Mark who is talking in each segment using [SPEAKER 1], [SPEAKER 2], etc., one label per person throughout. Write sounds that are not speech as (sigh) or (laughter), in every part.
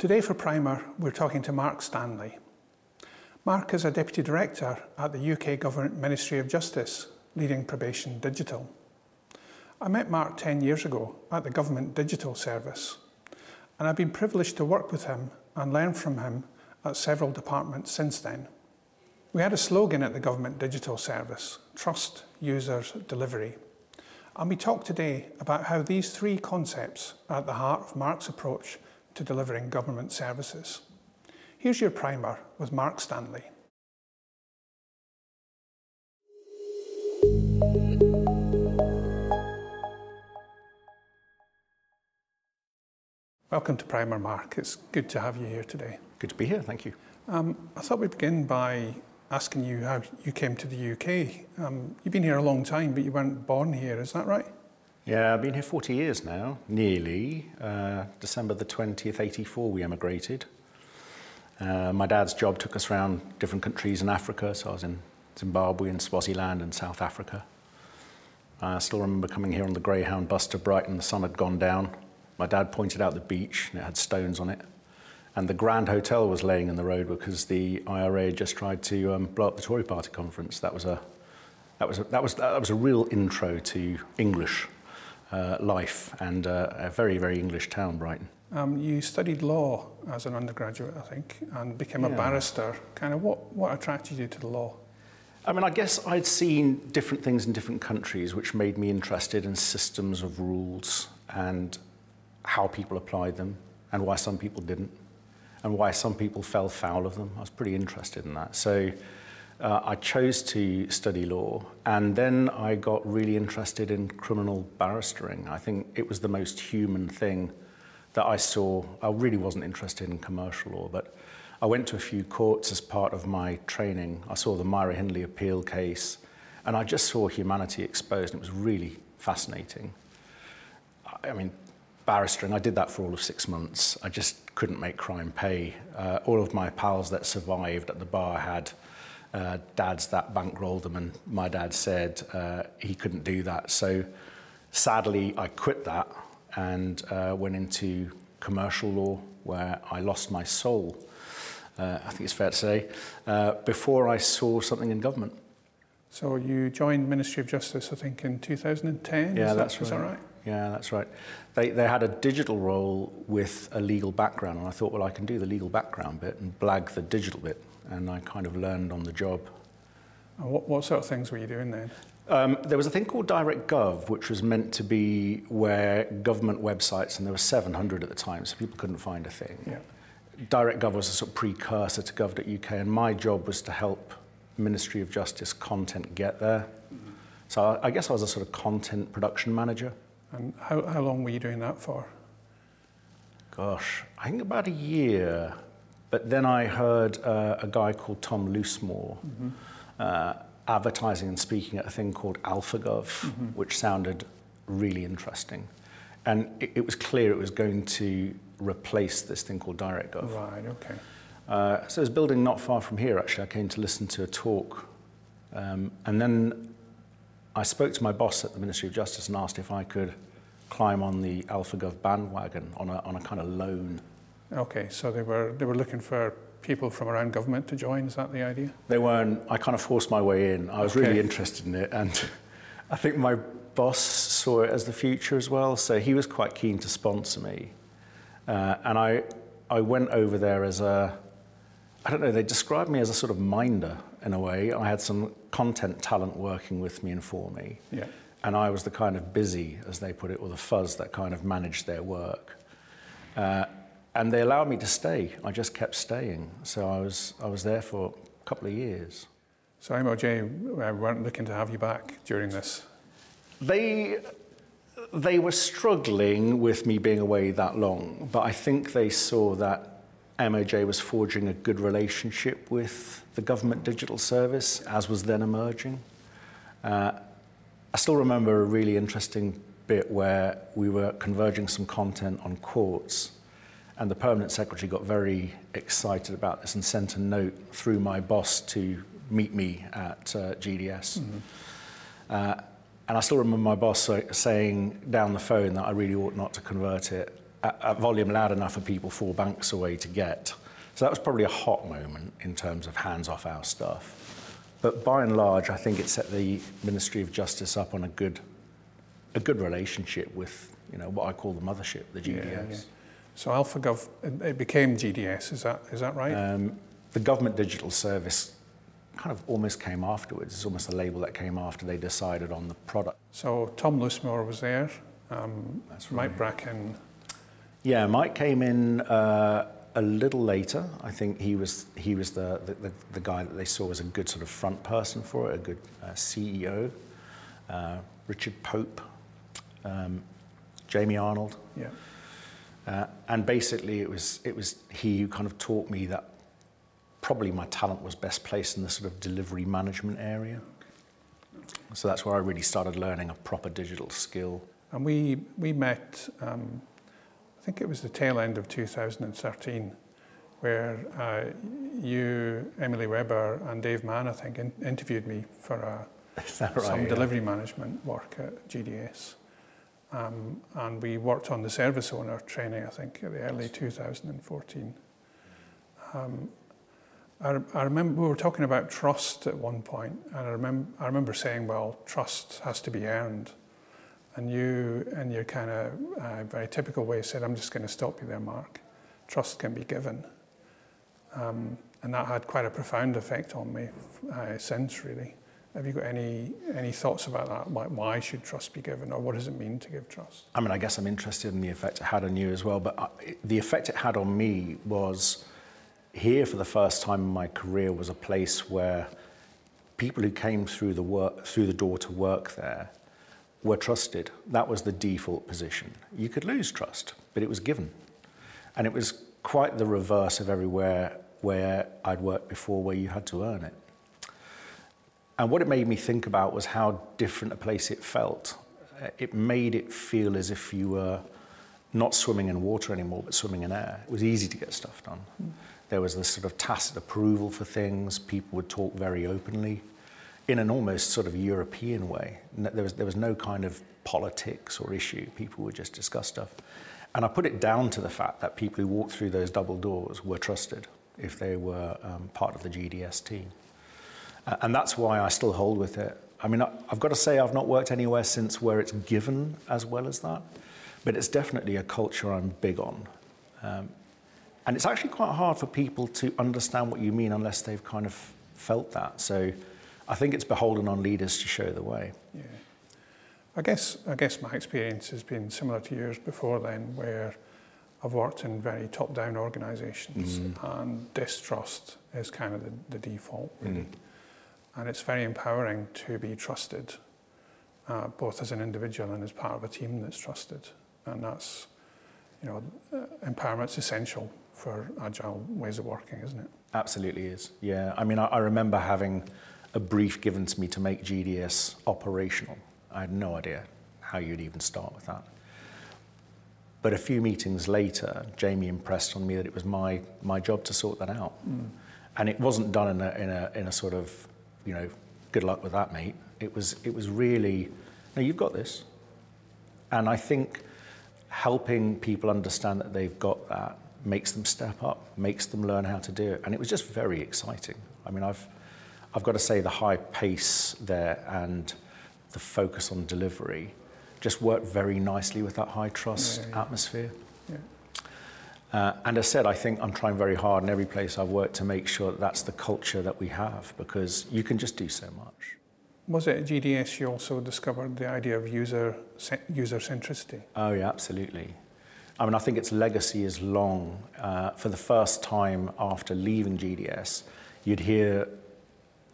[SPEAKER 1] Today for Primer, we're talking to Mark Stanley. Mark is a Deputy Director at the UK Government Ministry of Justice, leading Probation Digital. I met Mark 10 years ago at the Government Digital Service, and I've been privileged to work with him and learn from him at several departments since then. We had a slogan at the Government Digital Service Trust Users Delivery. And we talk today about how these three concepts are at the heart of Mark's approach to delivering government services. Here's your primer with Mark Stanley. Welcome to Primer, Mark. It's good to have you here today.
[SPEAKER 2] Good to be here, thank you.
[SPEAKER 1] Um, I thought we'd begin by asking you how you came to the UK. Um, you've been here a long time, but you weren't born here, is that right?
[SPEAKER 2] Yeah, I've been here 40 years now, nearly. Uh, December the 20th, 84, we emigrated. Uh, my dad's job took us around different countries in Africa, so I was in Zimbabwe and Swaziland and South Africa. I still remember coming here on the Greyhound bus to Brighton, the sun had gone down. My dad pointed out the beach and it had stones on it. And the Grand Hotel was laying in the road because the IRA just tried to um, blow up the Tory Party conference. That was a, that was a, that was, that was a real intro to English uh, life and uh, a very, very English town, Brighton.
[SPEAKER 1] Um, you studied law as an undergraduate, I think, and became yeah. a barrister. Kind of what, what attracted you to the law?
[SPEAKER 2] I mean, I guess I'd seen different things in different countries which made me interested in systems of rules and how people applied them and why some people didn't and why some people fell foul of them. I was pretty interested in that. So uh, I chose to study law and then I got really interested in criminal barristering. I think it was the most human thing that I saw. I really wasn't interested in commercial law, but I went to a few courts as part of my training. I saw the Myra Hindley appeal case and I just saw humanity exposed and it was really fascinating. I mean, barristering, I did that for all of six months. I just couldn't make crime pay. Uh, all of my pals that survived at the bar had uh, dads that bankrolled them, and my dad said uh, he couldn't do that. So sadly, I quit that and uh, went into commercial law, where I lost my soul. Uh, I think it's fair to say, uh, before I saw something in government.
[SPEAKER 1] So you joined Ministry of Justice, I think, in 2010.
[SPEAKER 2] Yeah,
[SPEAKER 1] is
[SPEAKER 2] that's
[SPEAKER 1] that,
[SPEAKER 2] right.
[SPEAKER 1] Is that right?
[SPEAKER 2] Yeah, that's right. They, they had a digital role with a legal background, and I thought, well, I can do the legal background bit and blag the digital bit, and I kind of learned on the job.
[SPEAKER 1] What, what sort of things were you doing then?
[SPEAKER 2] Um, there was a thing called DirectGov, which was meant to be where government websites, and there were 700 at the time, so people couldn't find a thing.
[SPEAKER 1] Yeah.
[SPEAKER 2] DirectGov was a sort of precursor to gov.uk, and my job was to help Ministry of Justice content get there. Mm-hmm. So I, I guess I was a sort of content production manager.
[SPEAKER 1] And how, how long were you doing that for?
[SPEAKER 2] Gosh, I think about a year. But then I heard uh, a guy called Tom Loosemore mm-hmm. uh, advertising and speaking at a thing called AlphaGov, mm-hmm. which sounded really interesting. And it, it, was clear it was going to replace this thing called DirectGov.
[SPEAKER 1] Right, okay.
[SPEAKER 2] Uh, so it was building not far from here, actually. I came to listen to a talk. Um, and then I spoke to my boss at the Ministry of Justice and asked if I could climb on the AlphaGov bandwagon on a, on a kind of loan.
[SPEAKER 1] Okay, so they were, they were looking for people from around government to join, is that the idea?
[SPEAKER 2] They weren't. I kind of forced my way in. I was okay. really interested in it, and (laughs) I think my boss saw it as the future as well, so he was quite keen to sponsor me. Uh, and I, I went over there as a, I don't know, they described me as a sort of minder in a way. I had some content talent working with me and for me.
[SPEAKER 1] Yeah.
[SPEAKER 2] And I was the kind of busy, as they put it, or the fuzz that kind of managed their work. Uh, and they allowed me to stay. I just kept staying. So I was, I was there for a couple of years.
[SPEAKER 1] So MOJ uh, weren't looking to have you back during this?
[SPEAKER 2] They, they were struggling with me being away that long, but I think they saw that MOJ was forging a good relationship with the government digital service, as was then emerging. Uh, I still remember a really interesting bit where we were converging some content on courts, and the permanent secretary got very excited about this and sent a note through my boss to meet me at uh, GDS. Mm-hmm. Uh, and I still remember my boss saying down the phone that I really ought not to convert it at, at volume loud enough for people four banks away to get. So that was probably a hot moment in terms of hands off our stuff. But by and large, I think it set the Ministry of Justice up on a good, a good relationship with, you know, what I call the mothership, the GDS. Yeah, yeah.
[SPEAKER 1] So AlphaGov, it became GDS. Is that is that right? Um,
[SPEAKER 2] the Government Digital Service kind of almost came afterwards. It's almost a label that came after they decided on the product.
[SPEAKER 1] So Tom Loosemore was there. Um, That's right. Mike Bracken.
[SPEAKER 2] Yeah, Mike came in uh, a little later. I think he was he was the, the, the, guy that they saw as a good sort of front person for it, a good uh, CEO. Uh, Richard Pope, um, Jamie Arnold.
[SPEAKER 1] Yeah.
[SPEAKER 2] Uh, and basically, it was it was he who kind of taught me that probably my talent was best placed in the sort of delivery management area. So that's where I really started learning a proper digital skill.
[SPEAKER 1] And we we met. Um, I think it was the tail end of 2013, where uh, you, Emily Webber, and Dave Mann, I think, in, interviewed me for (laughs) a, right, some yeah. delivery management work at GDS. Um, and we worked on the service owner training, I think, in the early 2014. Um, I, I, remember we were talking about trust at one point, and I remember, I remember saying, well, trust has to be earned. And you, in your kind of uh, very typical way, said, I'm just going to stop you there, Mark. Trust can be given. Um, and that had quite a profound effect on me uh, since, really. Have you got any, any thoughts about that? Why, why should trust be given, or what does it mean to give trust?
[SPEAKER 2] I mean, I guess I'm interested in the effect it had on you as well, but I, the effect it had on me was here for the first time in my career was a place where people who came through the, work, through the door to work there were trusted. That was the default position. You could lose trust, but it was given. And it was quite the reverse of everywhere where I'd worked before where you had to earn it. And what it made me think about was how different a place it felt. It made it feel as if you were not swimming in water anymore, but swimming in air. It was easy to get stuff done. Mm. There was this sort of tacit approval for things. People would talk very openly in an almost sort of European way. There was, there was no kind of politics or issue. People would just discuss stuff. And I put it down to the fact that people who walked through those double doors were trusted if they were um, part of the GDS team. And that's why I still hold with it. I mean, I've got to say, I've not worked anywhere since where it's given as well as that, but it's definitely a culture I'm big on. Um, and it's actually quite hard for people to understand what you mean unless they've kind of felt that. So I think it's beholden on leaders to show the way.
[SPEAKER 1] Yeah. I guess, I guess my experience has been similar to yours before then, where I've worked in very top down organizations mm. and distrust is kind of the, the default, really. Mm. And it's very empowering to be trusted, uh, both as an individual and as part of a team that's trusted. And that's, you know, uh, empowerment's essential for agile ways of working, isn't it?
[SPEAKER 2] Absolutely is. Yeah. I mean, I, I remember having a brief given to me to make GDS operational. I had no idea how you'd even start with that. But a few meetings later, Jamie impressed on me that it was my, my job to sort that out. Mm. And it wasn't done in a, in, a, in a sort of, you know, good luck with that, mate. It was, it was really, no, you've got this. And I think helping people understand that they've got that makes them step up, makes them learn how to do it. And it was just very exciting. I mean, I've, I've got to say the high pace there and the focus on delivery just worked very nicely with that high trust yeah, yeah. atmosphere. Uh, and as I said, I think I'm trying very hard in every place I've worked to make sure that that's the culture that we have because you can just do so much.
[SPEAKER 1] Was it at GDS you also discovered the idea of user user centricity?
[SPEAKER 2] Oh yeah, absolutely. I mean, I think its legacy is long. Uh, for the first time after leaving GDS, you'd hear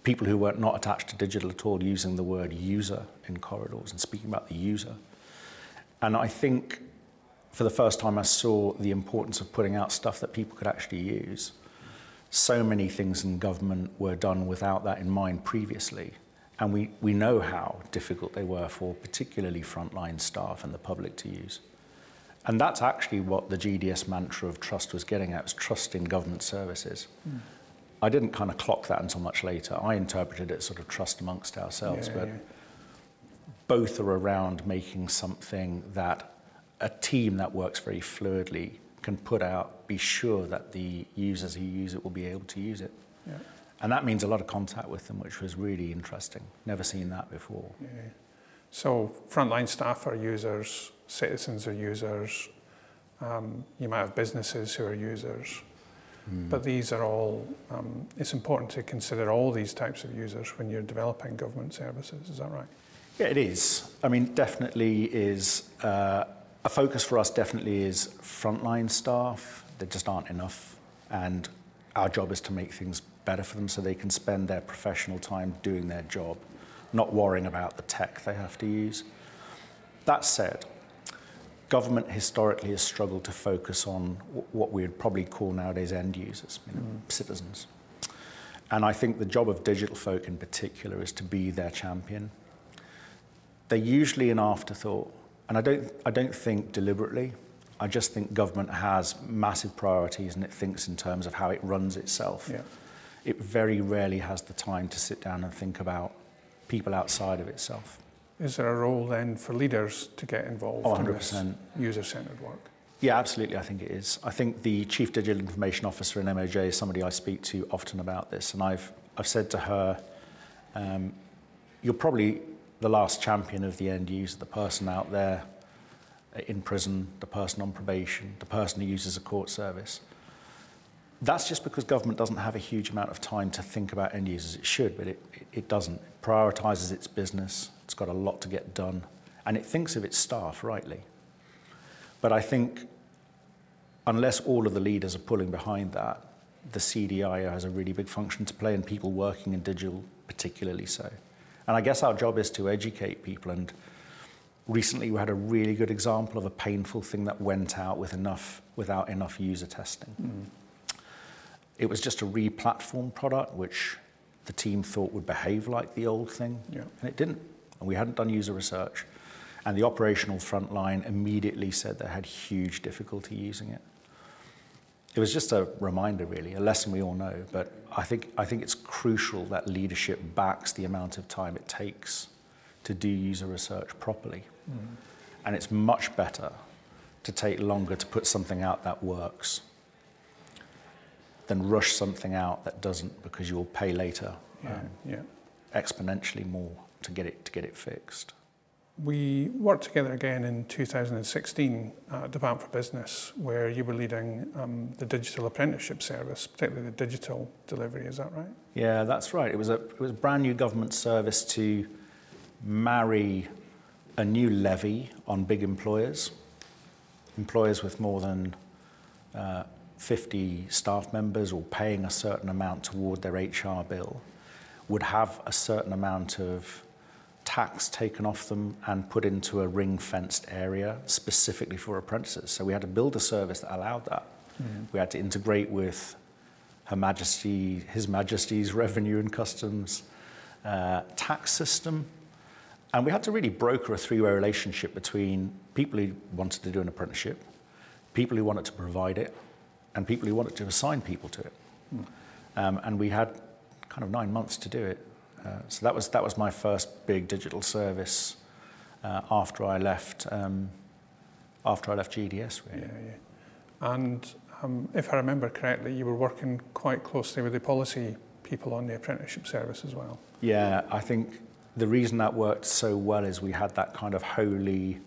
[SPEAKER 2] people who weren't not attached to digital at all using the word user in corridors and speaking about the user. And I think for the first time I saw the importance of putting out stuff that people could actually use. So many things in government were done without that in mind previously. And we, we know how difficult they were for particularly frontline staff and the public to use. And that's actually what the GDS mantra of trust was getting at, was trust in government services. Mm. I didn't kind of clock that until much later. I interpreted it sort of trust amongst ourselves, yeah, but yeah. both are around making something that a team that works very fluidly can put out, be sure that the users who use it will be able to use it.
[SPEAKER 1] Yeah.
[SPEAKER 2] And that means a lot of contact with them, which was really interesting. Never seen that before.
[SPEAKER 1] Yeah. So frontline staff are users, citizens are users, um, you might have businesses who are users. Mm. But these are all, um, it's important to consider all these types of users when you're developing government services, is that right?
[SPEAKER 2] Yeah, it is. I mean, definitely is, uh, a focus for us definitely is frontline staff. There just aren't enough. And our job is to make things better for them so they can spend their professional time doing their job, not worrying about the tech they have to use. That said, government historically has struggled to focus on what we would probably call nowadays end users, you know, mm. citizens. And I think the job of digital folk in particular is to be their champion. They're usually an afterthought, and I don't, I don't think deliberately. I just think government has massive priorities and it thinks in terms of how it runs itself.
[SPEAKER 1] Yeah.
[SPEAKER 2] It very rarely has the time to sit down and think about people outside of itself.
[SPEAKER 1] Is there a role then for leaders to get involved
[SPEAKER 2] oh, 100%.
[SPEAKER 1] in user-centred work?
[SPEAKER 2] Yeah, absolutely, I think it is. I think the Chief Digital Information Officer in MOJ is somebody I speak to often about this, and I've, I've said to her, um, you're probably the last champion of the end user, the person out there in prison, the person on probation, the person who uses a court service. That's just because government doesn't have a huge amount of time to think about end users. It should, but it, it, doesn't. It prioritises its business, it's got a lot to get done, and it thinks of its staff rightly. But I think unless all of the leaders are pulling behind that, the CDIO has a really big function to play, and people working in digital particularly so. And I guess our job is to educate people. And recently, we had a really good example of a painful thing that went out with enough, without enough user testing. Mm. It was just a re-platform product, which the team thought would behave like the old thing,
[SPEAKER 1] yeah.
[SPEAKER 2] and it didn't and we hadn't done user research. And the operational frontline immediately said they had huge difficulty using it. It was just a reminder, really, a lesson we all know. But I think, I think it's crucial that leadership backs the amount of time it takes to do user research properly. Mm. And it's much better to take longer to put something out that works than rush something out that doesn't because you'll pay later
[SPEAKER 1] yeah, um, yeah.
[SPEAKER 2] exponentially more to get it to get it fixed.
[SPEAKER 1] We worked together again in 2016 at Department for Business, where you were leading um, the digital apprenticeship service, particularly the digital delivery. Is that right?
[SPEAKER 2] Yeah, that's right. It was a it was a brand new government service to marry a new levy on big employers, employers with more than uh, 50 staff members or paying a certain amount toward their HR bill, would have a certain amount of tax taken off them and put into a ring fenced area specifically for apprentices. So we had to build a service that allowed that. Mm-hmm. We had to integrate with Her Majesty, His Majesty's Revenue and Customs uh, tax system. And we had to really broker a three way relationship between people who wanted to do an apprenticeship, people who wanted to provide it, and people who wanted to assign people to it. Mm. Um, and we had kind of nine months to do it. Uh, so that was that was my first big digital service uh, after I left um, after I left GDS. Really.
[SPEAKER 1] Yeah, yeah. And um, if I remember correctly, you were working quite closely with the policy people on the apprenticeship service as well.
[SPEAKER 2] Yeah, I think the reason that worked so well is we had that kind of holy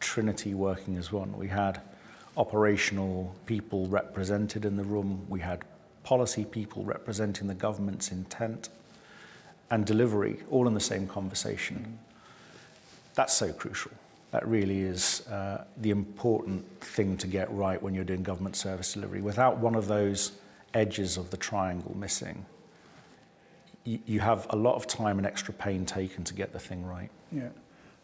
[SPEAKER 2] trinity working as one. We had operational people represented in the room. We had policy people representing the government's intent and delivery all in the same conversation. That's so crucial. That really is uh, the important thing to get right when you're doing government service delivery. Without one of those edges of the triangle missing, you, you have a lot of time and extra pain taken to get the thing right.
[SPEAKER 1] Yeah.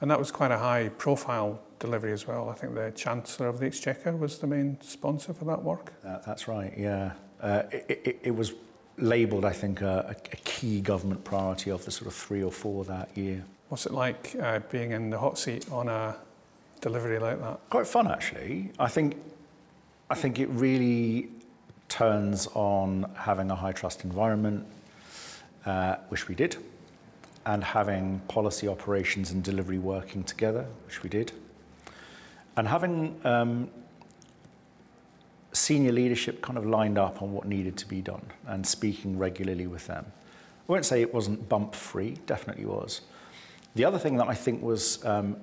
[SPEAKER 1] And that was quite a high profile delivery as well. I think the Chancellor of the Exchequer was the main sponsor for that work.
[SPEAKER 2] That, that's right, yeah. Uh, it, it, it was labelled, I think, a, a, key government priority of the sort of three or four that year.
[SPEAKER 1] What's it like uh, being in the hot seat on a delivery like that?
[SPEAKER 2] Quite fun, actually. I think, I think it really turns on having a high trust environment, uh, which we did, and having policy operations and delivery working together, which we did. And having um, senior leadership kind of lined up on what needed to be done and speaking regularly with them. I won't say it wasn't bump free, definitely was. The other thing that I think was um,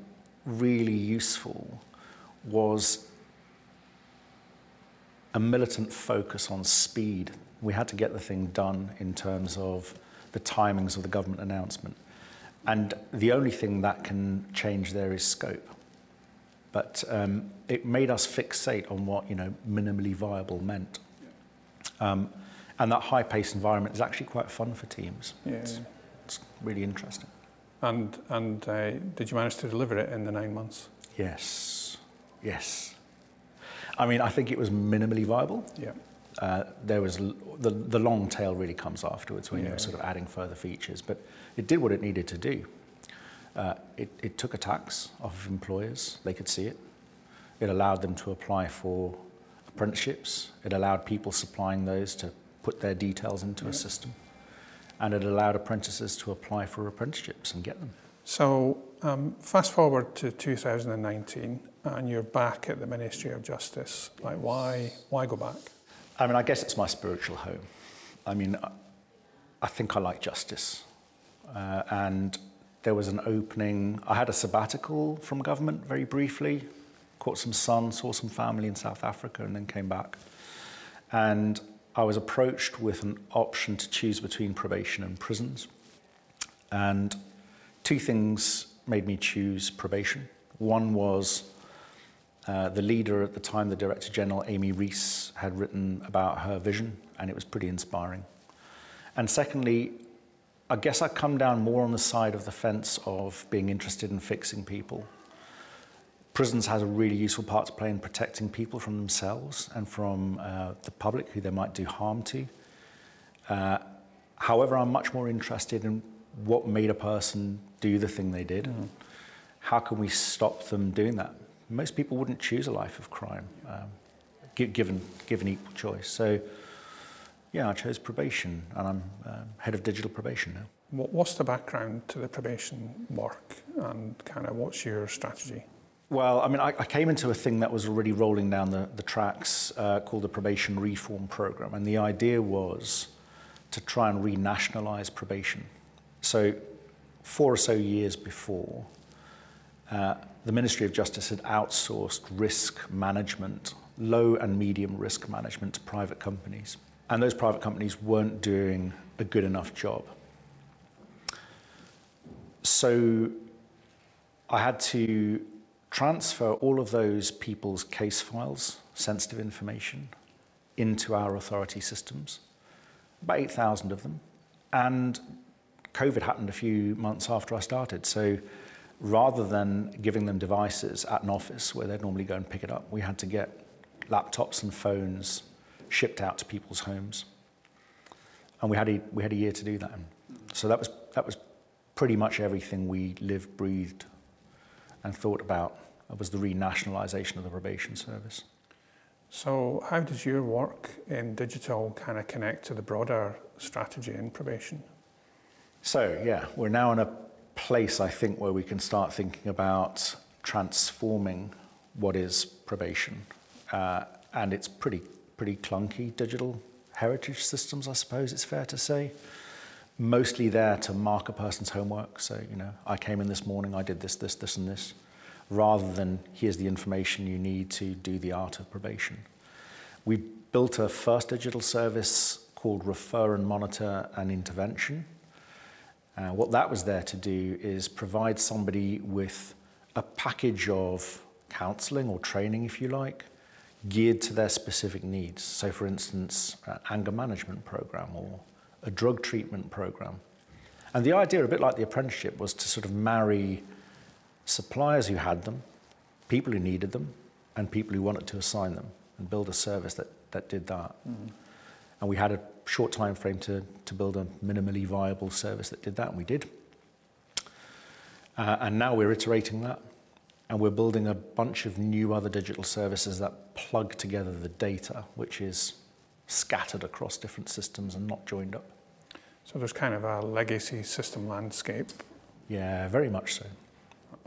[SPEAKER 2] really useful was a militant focus on speed. We had to get the thing done in terms of the timings of the government announcement. And the only thing that can change there is scope. But um, it made us fixate on what you know minimally viable meant. Um, and that high-paced environment is actually quite fun for teams.
[SPEAKER 1] Yeah.
[SPEAKER 2] It's, it's really interesting.
[SPEAKER 1] And, and uh, did you manage to deliver it in the nine months?
[SPEAKER 2] Yes, yes. I mean, I think it was minimally viable.
[SPEAKER 1] Yeah.
[SPEAKER 2] Uh, there was the, the long tail really comes afterwards when
[SPEAKER 1] Yeah.
[SPEAKER 2] you're sort of adding further features, but it did what it needed to do. Uh, it, it took a tax off of employers, they could see it. It allowed them to apply for apprenticeships, it allowed people supplying those to put their details into a system, and it allowed apprentices to apply for apprenticeships and get them.
[SPEAKER 1] So um, fast forward to 2019 and you're back at the Ministry of Justice. Like why, why go back?
[SPEAKER 2] I mean, I guess it's my spiritual home. I mean, I- I think I like justice. Uh, and there was an opening. I had a sabbatical from government very briefly, caught some sun, saw some family in South Africa, and then came back. And I was approached with an option to choose between probation and prisons. And two things made me choose probation. One was uh, the leader at the time, the Director General, Amy Rees, had written about her vision, and it was pretty inspiring. And secondly, I guess I come down more on the side of the fence of being interested in fixing people. Prisons has a really useful part to play in protecting people from themselves and from uh, the public who they might do harm to. Uh, however, I'm much more interested in what made a person do the thing they did. And how can we stop them doing that? Most people wouldn't choose a life of crime, um, given given equal choice. So, yeah, I chose probation, and I'm um, head of digital probation now.
[SPEAKER 1] What, what's the background to the probation work and kind of what's your strategy?
[SPEAKER 2] Well, I mean, I, I came into a thing that was already rolling down the, the tracks uh, called the Probation Reform Program. And the idea was to try and renationalize probation. So, four or so years before, uh, the Ministry of Justice had outsourced risk management, low and medium risk management, to private companies. And those private companies weren't doing a good enough job. So, I had to transfer all of those people's case files, sensitive information, into our authority systems, about 8,000 of them. And COVID happened a few months after I started. So rather than giving them devices at an office where they'd normally go and pick it up, we had to get laptops and phones shipped out to people's homes. And we had a, we had a year to do that. So that was, that was pretty much everything we lived, breathed, and thought about was the renationalisation of the probation service.
[SPEAKER 1] So how does your work in digital kind of connect to the broader strategy in probation?
[SPEAKER 2] So, yeah, we're now in a place, I think, where we can start thinking about transforming what is probation. Uh, and it's pretty, pretty clunky digital heritage systems, I suppose it's fair to say. Mostly there to mark a person's homework. So, you know, I came in this morning, I did this, this, this, and this, rather than here's the information you need to do the art of probation. We built a first digital service called Refer and Monitor and Intervention. Uh, what that was there to do is provide somebody with a package of counseling or training, if you like, geared to their specific needs. So, for instance, an anger management program or a drug treatment program. And the idea, a bit like the apprenticeship, was to sort of marry suppliers who had them, people who needed them, and people who wanted to assign them and build a service that, that did that. And we had a short time frame to, to build a minimally viable service that did that, and we did. Uh, and now we're iterating that, and we're building a bunch of new other digital services that plug together the data, which is scattered across different systems and not joined up.
[SPEAKER 1] So there's kind of a legacy system landscape.
[SPEAKER 2] Yeah, very much so.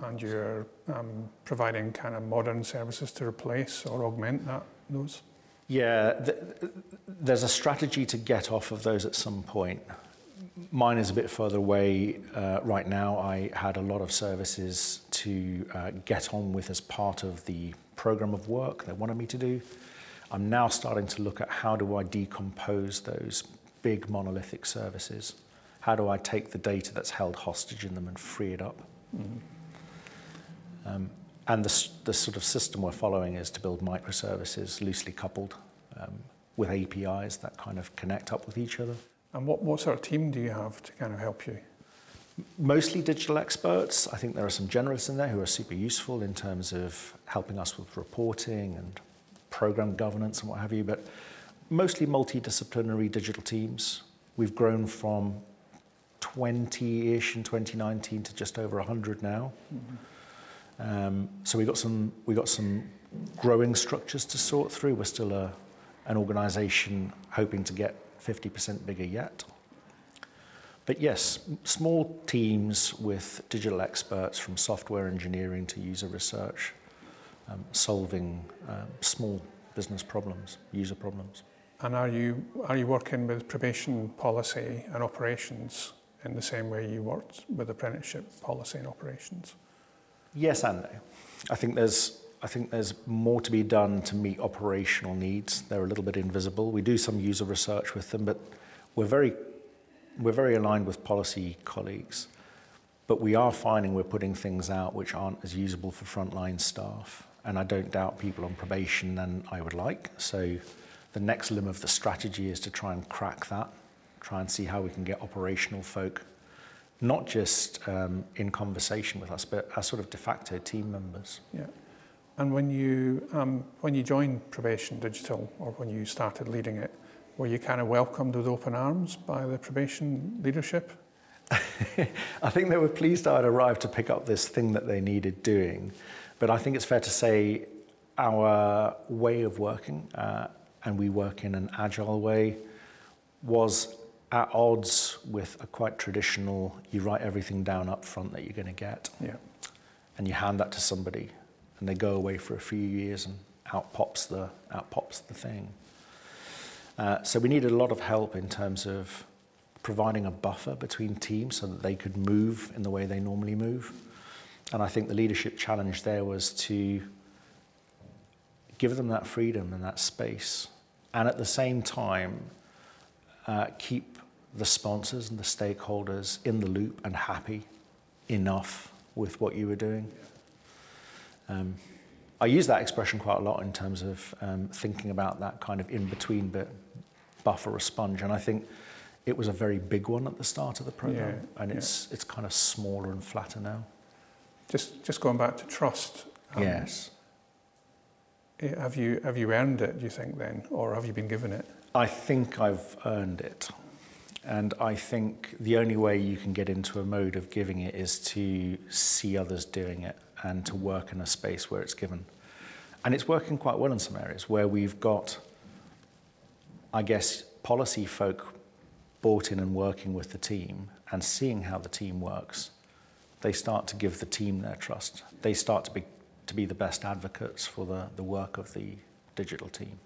[SPEAKER 1] and you're um, providing kind of modern services to replace or augment that those?
[SPEAKER 2] Yeah, th- there's a strategy to get off of those at some point. Mine is a bit further away uh, right now. I had a lot of services to uh, get on with as part of the program of work they wanted me to do. I'm now starting to look at how do I decompose those big monolithic services? How do I take the data that's held hostage in them and free it up? Mm-hmm. Um, and the, the sort of system we're following is to build microservices loosely coupled um, with APIs that kind of connect up with each other.
[SPEAKER 1] And what, what sort of team do you have to kind of help you?
[SPEAKER 2] Mostly digital experts. I think there are some generalists in there who are super useful in terms of helping us with reporting and program governance and what have you, but mostly multidisciplinary digital teams. We've grown from 20-ish in 2019 to just over 100 now. Mm-hmm. Um, so we got some we got some growing structures to sort through. We're still a, an organisation hoping to get 50% bigger yet. But yes, small teams with digital experts from software engineering to user research, um, solving um, small business problems, user problems.
[SPEAKER 1] And are you, are you working with probation policy and operations in the same way you worked with apprenticeship policy and operations?
[SPEAKER 2] Yes and no. I think there's I think there's more to be done to meet operational needs. They're a little bit invisible. We do some user research with them, but we're very, we're very aligned with policy colleagues. But we are finding we're putting things out which aren't as usable for frontline staff. And I don't doubt people on probation than I would like. So the next limb of the strategy is to try and crack that, try and see how we can get operational folk, not just um, in conversation with us, but as sort of de facto team members.
[SPEAKER 1] Yeah. And when you, um, when you joined Probation Digital, or when you started leading it, were you kind of welcomed with open arms by the probation leadership? (laughs)
[SPEAKER 2] I think they were pleased I had arrived to pick up this thing that they needed doing. But I think it's fair to say our way of working, uh, and we work in an agile way, was at odds with a quite traditional, you write everything down up front that you're going to get.
[SPEAKER 1] Yeah.
[SPEAKER 2] And you hand that to somebody and they go away for a few years and out pops the, out pops the thing. Uh, so we needed a lot of help in terms of providing a buffer between teams so that they could move in the way they normally move. And I think the leadership challenge there was to give them that freedom and that space, and at the same time, uh, keep the sponsors and the stakeholders in the loop and happy enough with what you were doing. Um, I use that expression quite a lot in terms of um, thinking about that kind of in between bit, buffer or sponge. And I think it was a very big one at the start of the program, yeah, and it's yeah. it's kind of smaller and flatter now.
[SPEAKER 1] Just just going back to trust.
[SPEAKER 2] Um, yes.
[SPEAKER 1] Have you have you earned it? Do you think then, or have you been given it?
[SPEAKER 2] I think I've earned it, and I think the only way you can get into a mode of giving it is to see others doing it and to work in a space where it's given. And it's working quite well in some areas where we've got, I guess, policy folk bought in and working with the team and seeing how the team works. They start to give the team their trust. They start to be, to be the best advocates for the, the work of the digital team.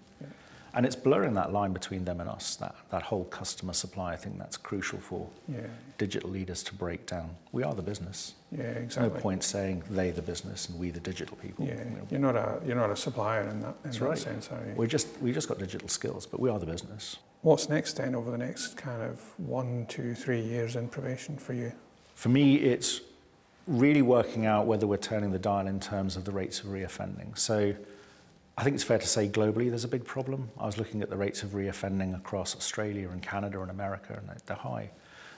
[SPEAKER 2] And it's blurring that line between them and us, that, that whole customer supply. I think that's crucial for yeah. digital leaders to break down. We are the business.
[SPEAKER 1] Yeah, exactly.
[SPEAKER 2] No point saying they the business and we the digital people.
[SPEAKER 1] Yeah, you're not a you're not a supplier in that, in that right. sense, are you?
[SPEAKER 2] We're just we just got digital skills, but we are the business.
[SPEAKER 1] What's next then over the next kind of one, two, three years in probation for you?
[SPEAKER 2] For me, it's really working out whether we're turning the dial in terms of the rates of reoffending. So I think it's fair to say globally there's a big problem. I was looking at the rates of reoffending across Australia and Canada and America, and they're high.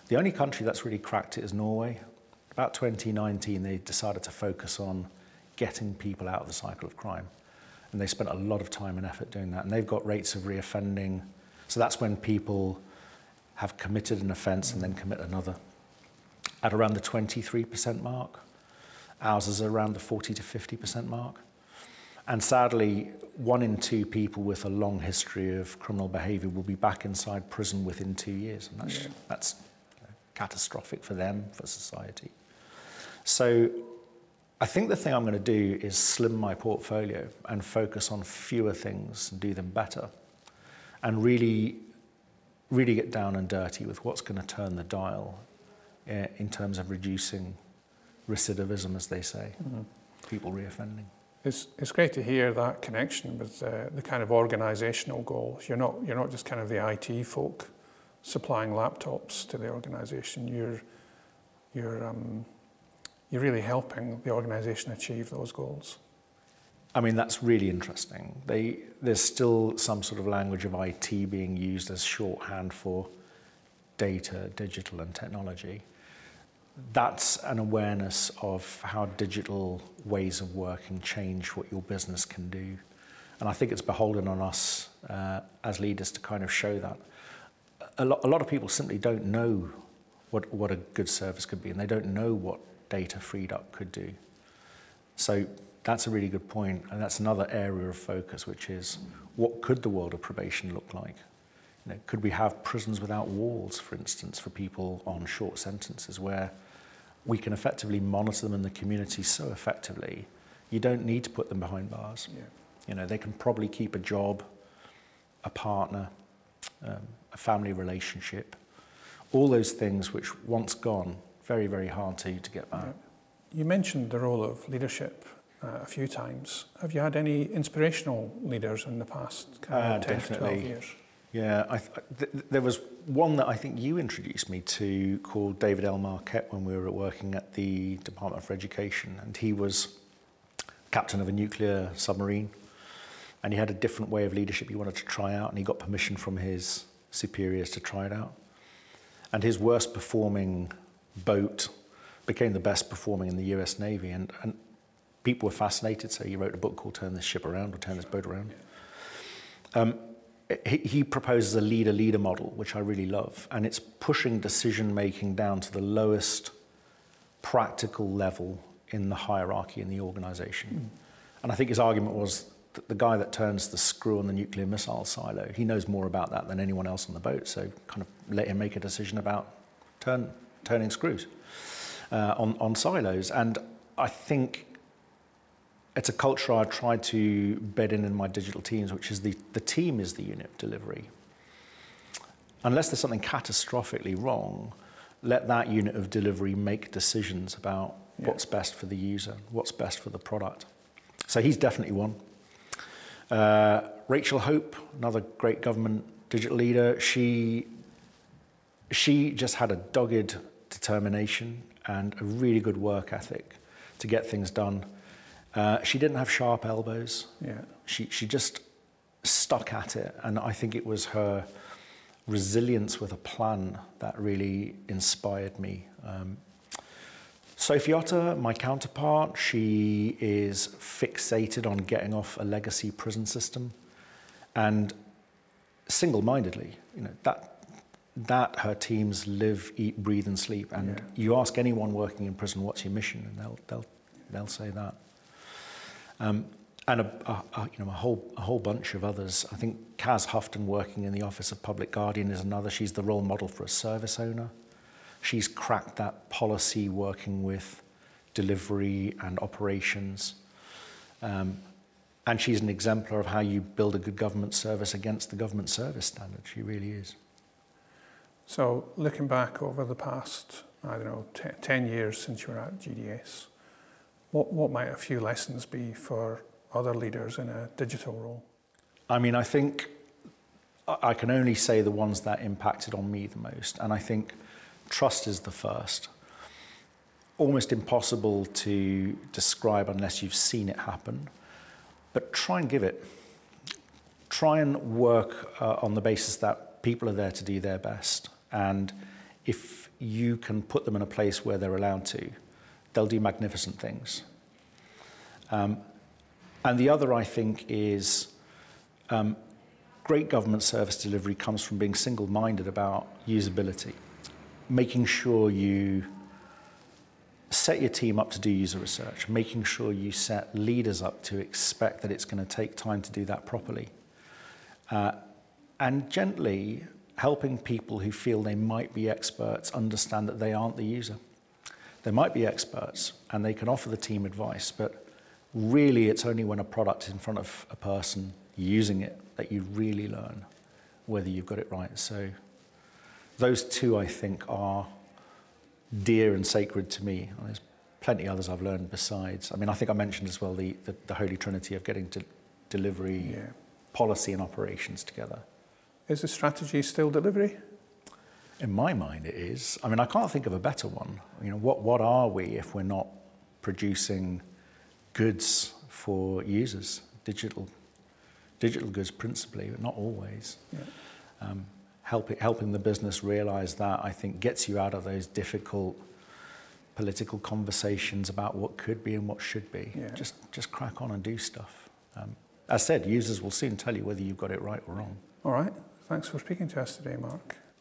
[SPEAKER 2] The only country that's really cracked it is Norway. About 2019, they decided to focus on getting people out of the cycle of crime. And they spent a lot of time and effort doing that. And they've got rates of reoffending. So that's when people have committed an offence and then commit another at around the 23% mark. Ours is around the 40 to 50% mark. And sadly, one in two people with a long history of criminal behaviour will be back inside prison within two years. And that's, yeah. that's catastrophic for them, for society. So I think the thing I'm going to do is slim my portfolio and focus on fewer things and do them better. And really, really get down and dirty with what's going to turn the dial uh, in terms of reducing recidivism, as they say, mm-hmm. people reoffending.
[SPEAKER 1] It's, it's great to hear that connection with uh, the kind of organisational goals. You're not, you're not just kind of the IT folk supplying laptops to the organisation. You're, you're, um, you're really helping the organisation achieve those goals.
[SPEAKER 2] I mean, that's really interesting. They, there's still some sort of language of IT being used as shorthand for data, digital, and technology. That's an awareness of how digital ways of working change what your business can do. And I think it's beholden on us uh, as leaders to kind of show that. A lot, a lot of people simply don't know what, what a good service could be, and they don't know what data freed up could do. So that's a really good point, and that's another area of focus, which is what could the world of probation look like? You know, could we have prisons without walls, for instance, for people on short sentences, where we can effectively monitor them in the community so effectively, you don't need to put them behind bars. Yeah. You know, they can probably keep a job, a partner, um, a family relationship, all those things which once gone, very, very hard to, to get back. Yeah.
[SPEAKER 1] You mentioned the role of leadership uh, a few times. Have you had any inspirational leaders in the past kind of uh, 10 definitely. 12 years?
[SPEAKER 2] Yeah, I th- th- there was one that I think you introduced me to called David L. Marquet when we were working at the Department for Education, and he was captain of a nuclear submarine, and he had a different way of leadership he wanted to try out, and he got permission from his superiors to try it out. And his worst performing boat became the best performing in the US Navy, and, and people were fascinated, so he wrote a book called Turn This Ship Around or Turn This Boat Around. Um, he, he proposes a leader leader model, which I really love, and it's pushing decision making down to the lowest practical level in the hierarchy in the organization. Mm. And I think his argument was that the guy that turns the screw on the nuclear missile silo, he knows more about that than anyone else on the boat, so kind of let him make a decision about turn, turning screws uh, on, on silos. And I think it's a culture I try to bed in in my digital teams, which is the, the team is the unit of delivery. Unless there's something catastrophically wrong, let that unit of delivery make decisions about yeah. what's best for the user, what's best for the product. So he's definitely one. Uh, Rachel Hope, another great government digital leader, she, she just had a dogged determination and a really good work ethic to get things done. Uh, she didn't have sharp elbows. Yeah. She, she just stuck at it. And I think it was her resilience with a plan that really inspired me. Um, Sophie Otter, my counterpart, she is fixated on getting off a legacy prison system and single-mindedly, you know, that, that her teams live, eat, breathe and sleep. And yeah. you ask anyone working in prison, what's your mission? And they'll, they'll, they'll say that. Um, and a, a, you know, a, whole, a whole bunch of others. I think Kaz Houghton, working in the Office of Public Guardian, is another. She's the role model for a service owner. She's cracked that policy working with delivery and operations. Um, and she's an exemplar of how you build a good government service against the government service standard. She really is.
[SPEAKER 1] So, looking back over the past, I don't know, 10 years since you were at GDS, what, what might a few lessons be for other leaders in a digital role?
[SPEAKER 2] I mean, I think I can only say the ones that impacted on me the most. And I think trust is the first. Almost impossible to describe unless you've seen it happen. But try and give it. Try and work uh, on the basis that people are there to do their best. And if you can put them in a place where they're allowed to, they'll do magnificent things. Um, and the other, I think, is um, great government service delivery comes from being single minded about usability, making sure you set your team up to do user research, making sure you set leaders up to expect that it's going to take time to do that properly, uh, and gently helping people who feel they might be experts understand that they aren't the user They might be experts and they can offer the team advice, but really it's only when a product is in front of a person using it that you really learn whether you've got it right. So those two, I think, are dear and sacred to me. There's plenty others I've learned besides. I mean, I think I mentioned as well the, the, the holy trinity of getting to delivery, yeah. policy, and operations together.
[SPEAKER 1] Is the strategy still delivery?
[SPEAKER 2] In my mind, it is. I mean, I can't think of a better one. You know, what, what are we if we're not producing goods for users, digital, digital goods principally, but not always? Yeah. Um, helping, helping the business realize that, I think, gets you out of those difficult political conversations about what could be and what should be. Yeah. Just, just crack on and do stuff. Um, as said, users will soon tell you whether you've got it right or wrong.
[SPEAKER 1] All right. Thanks for speaking to us today, Mark.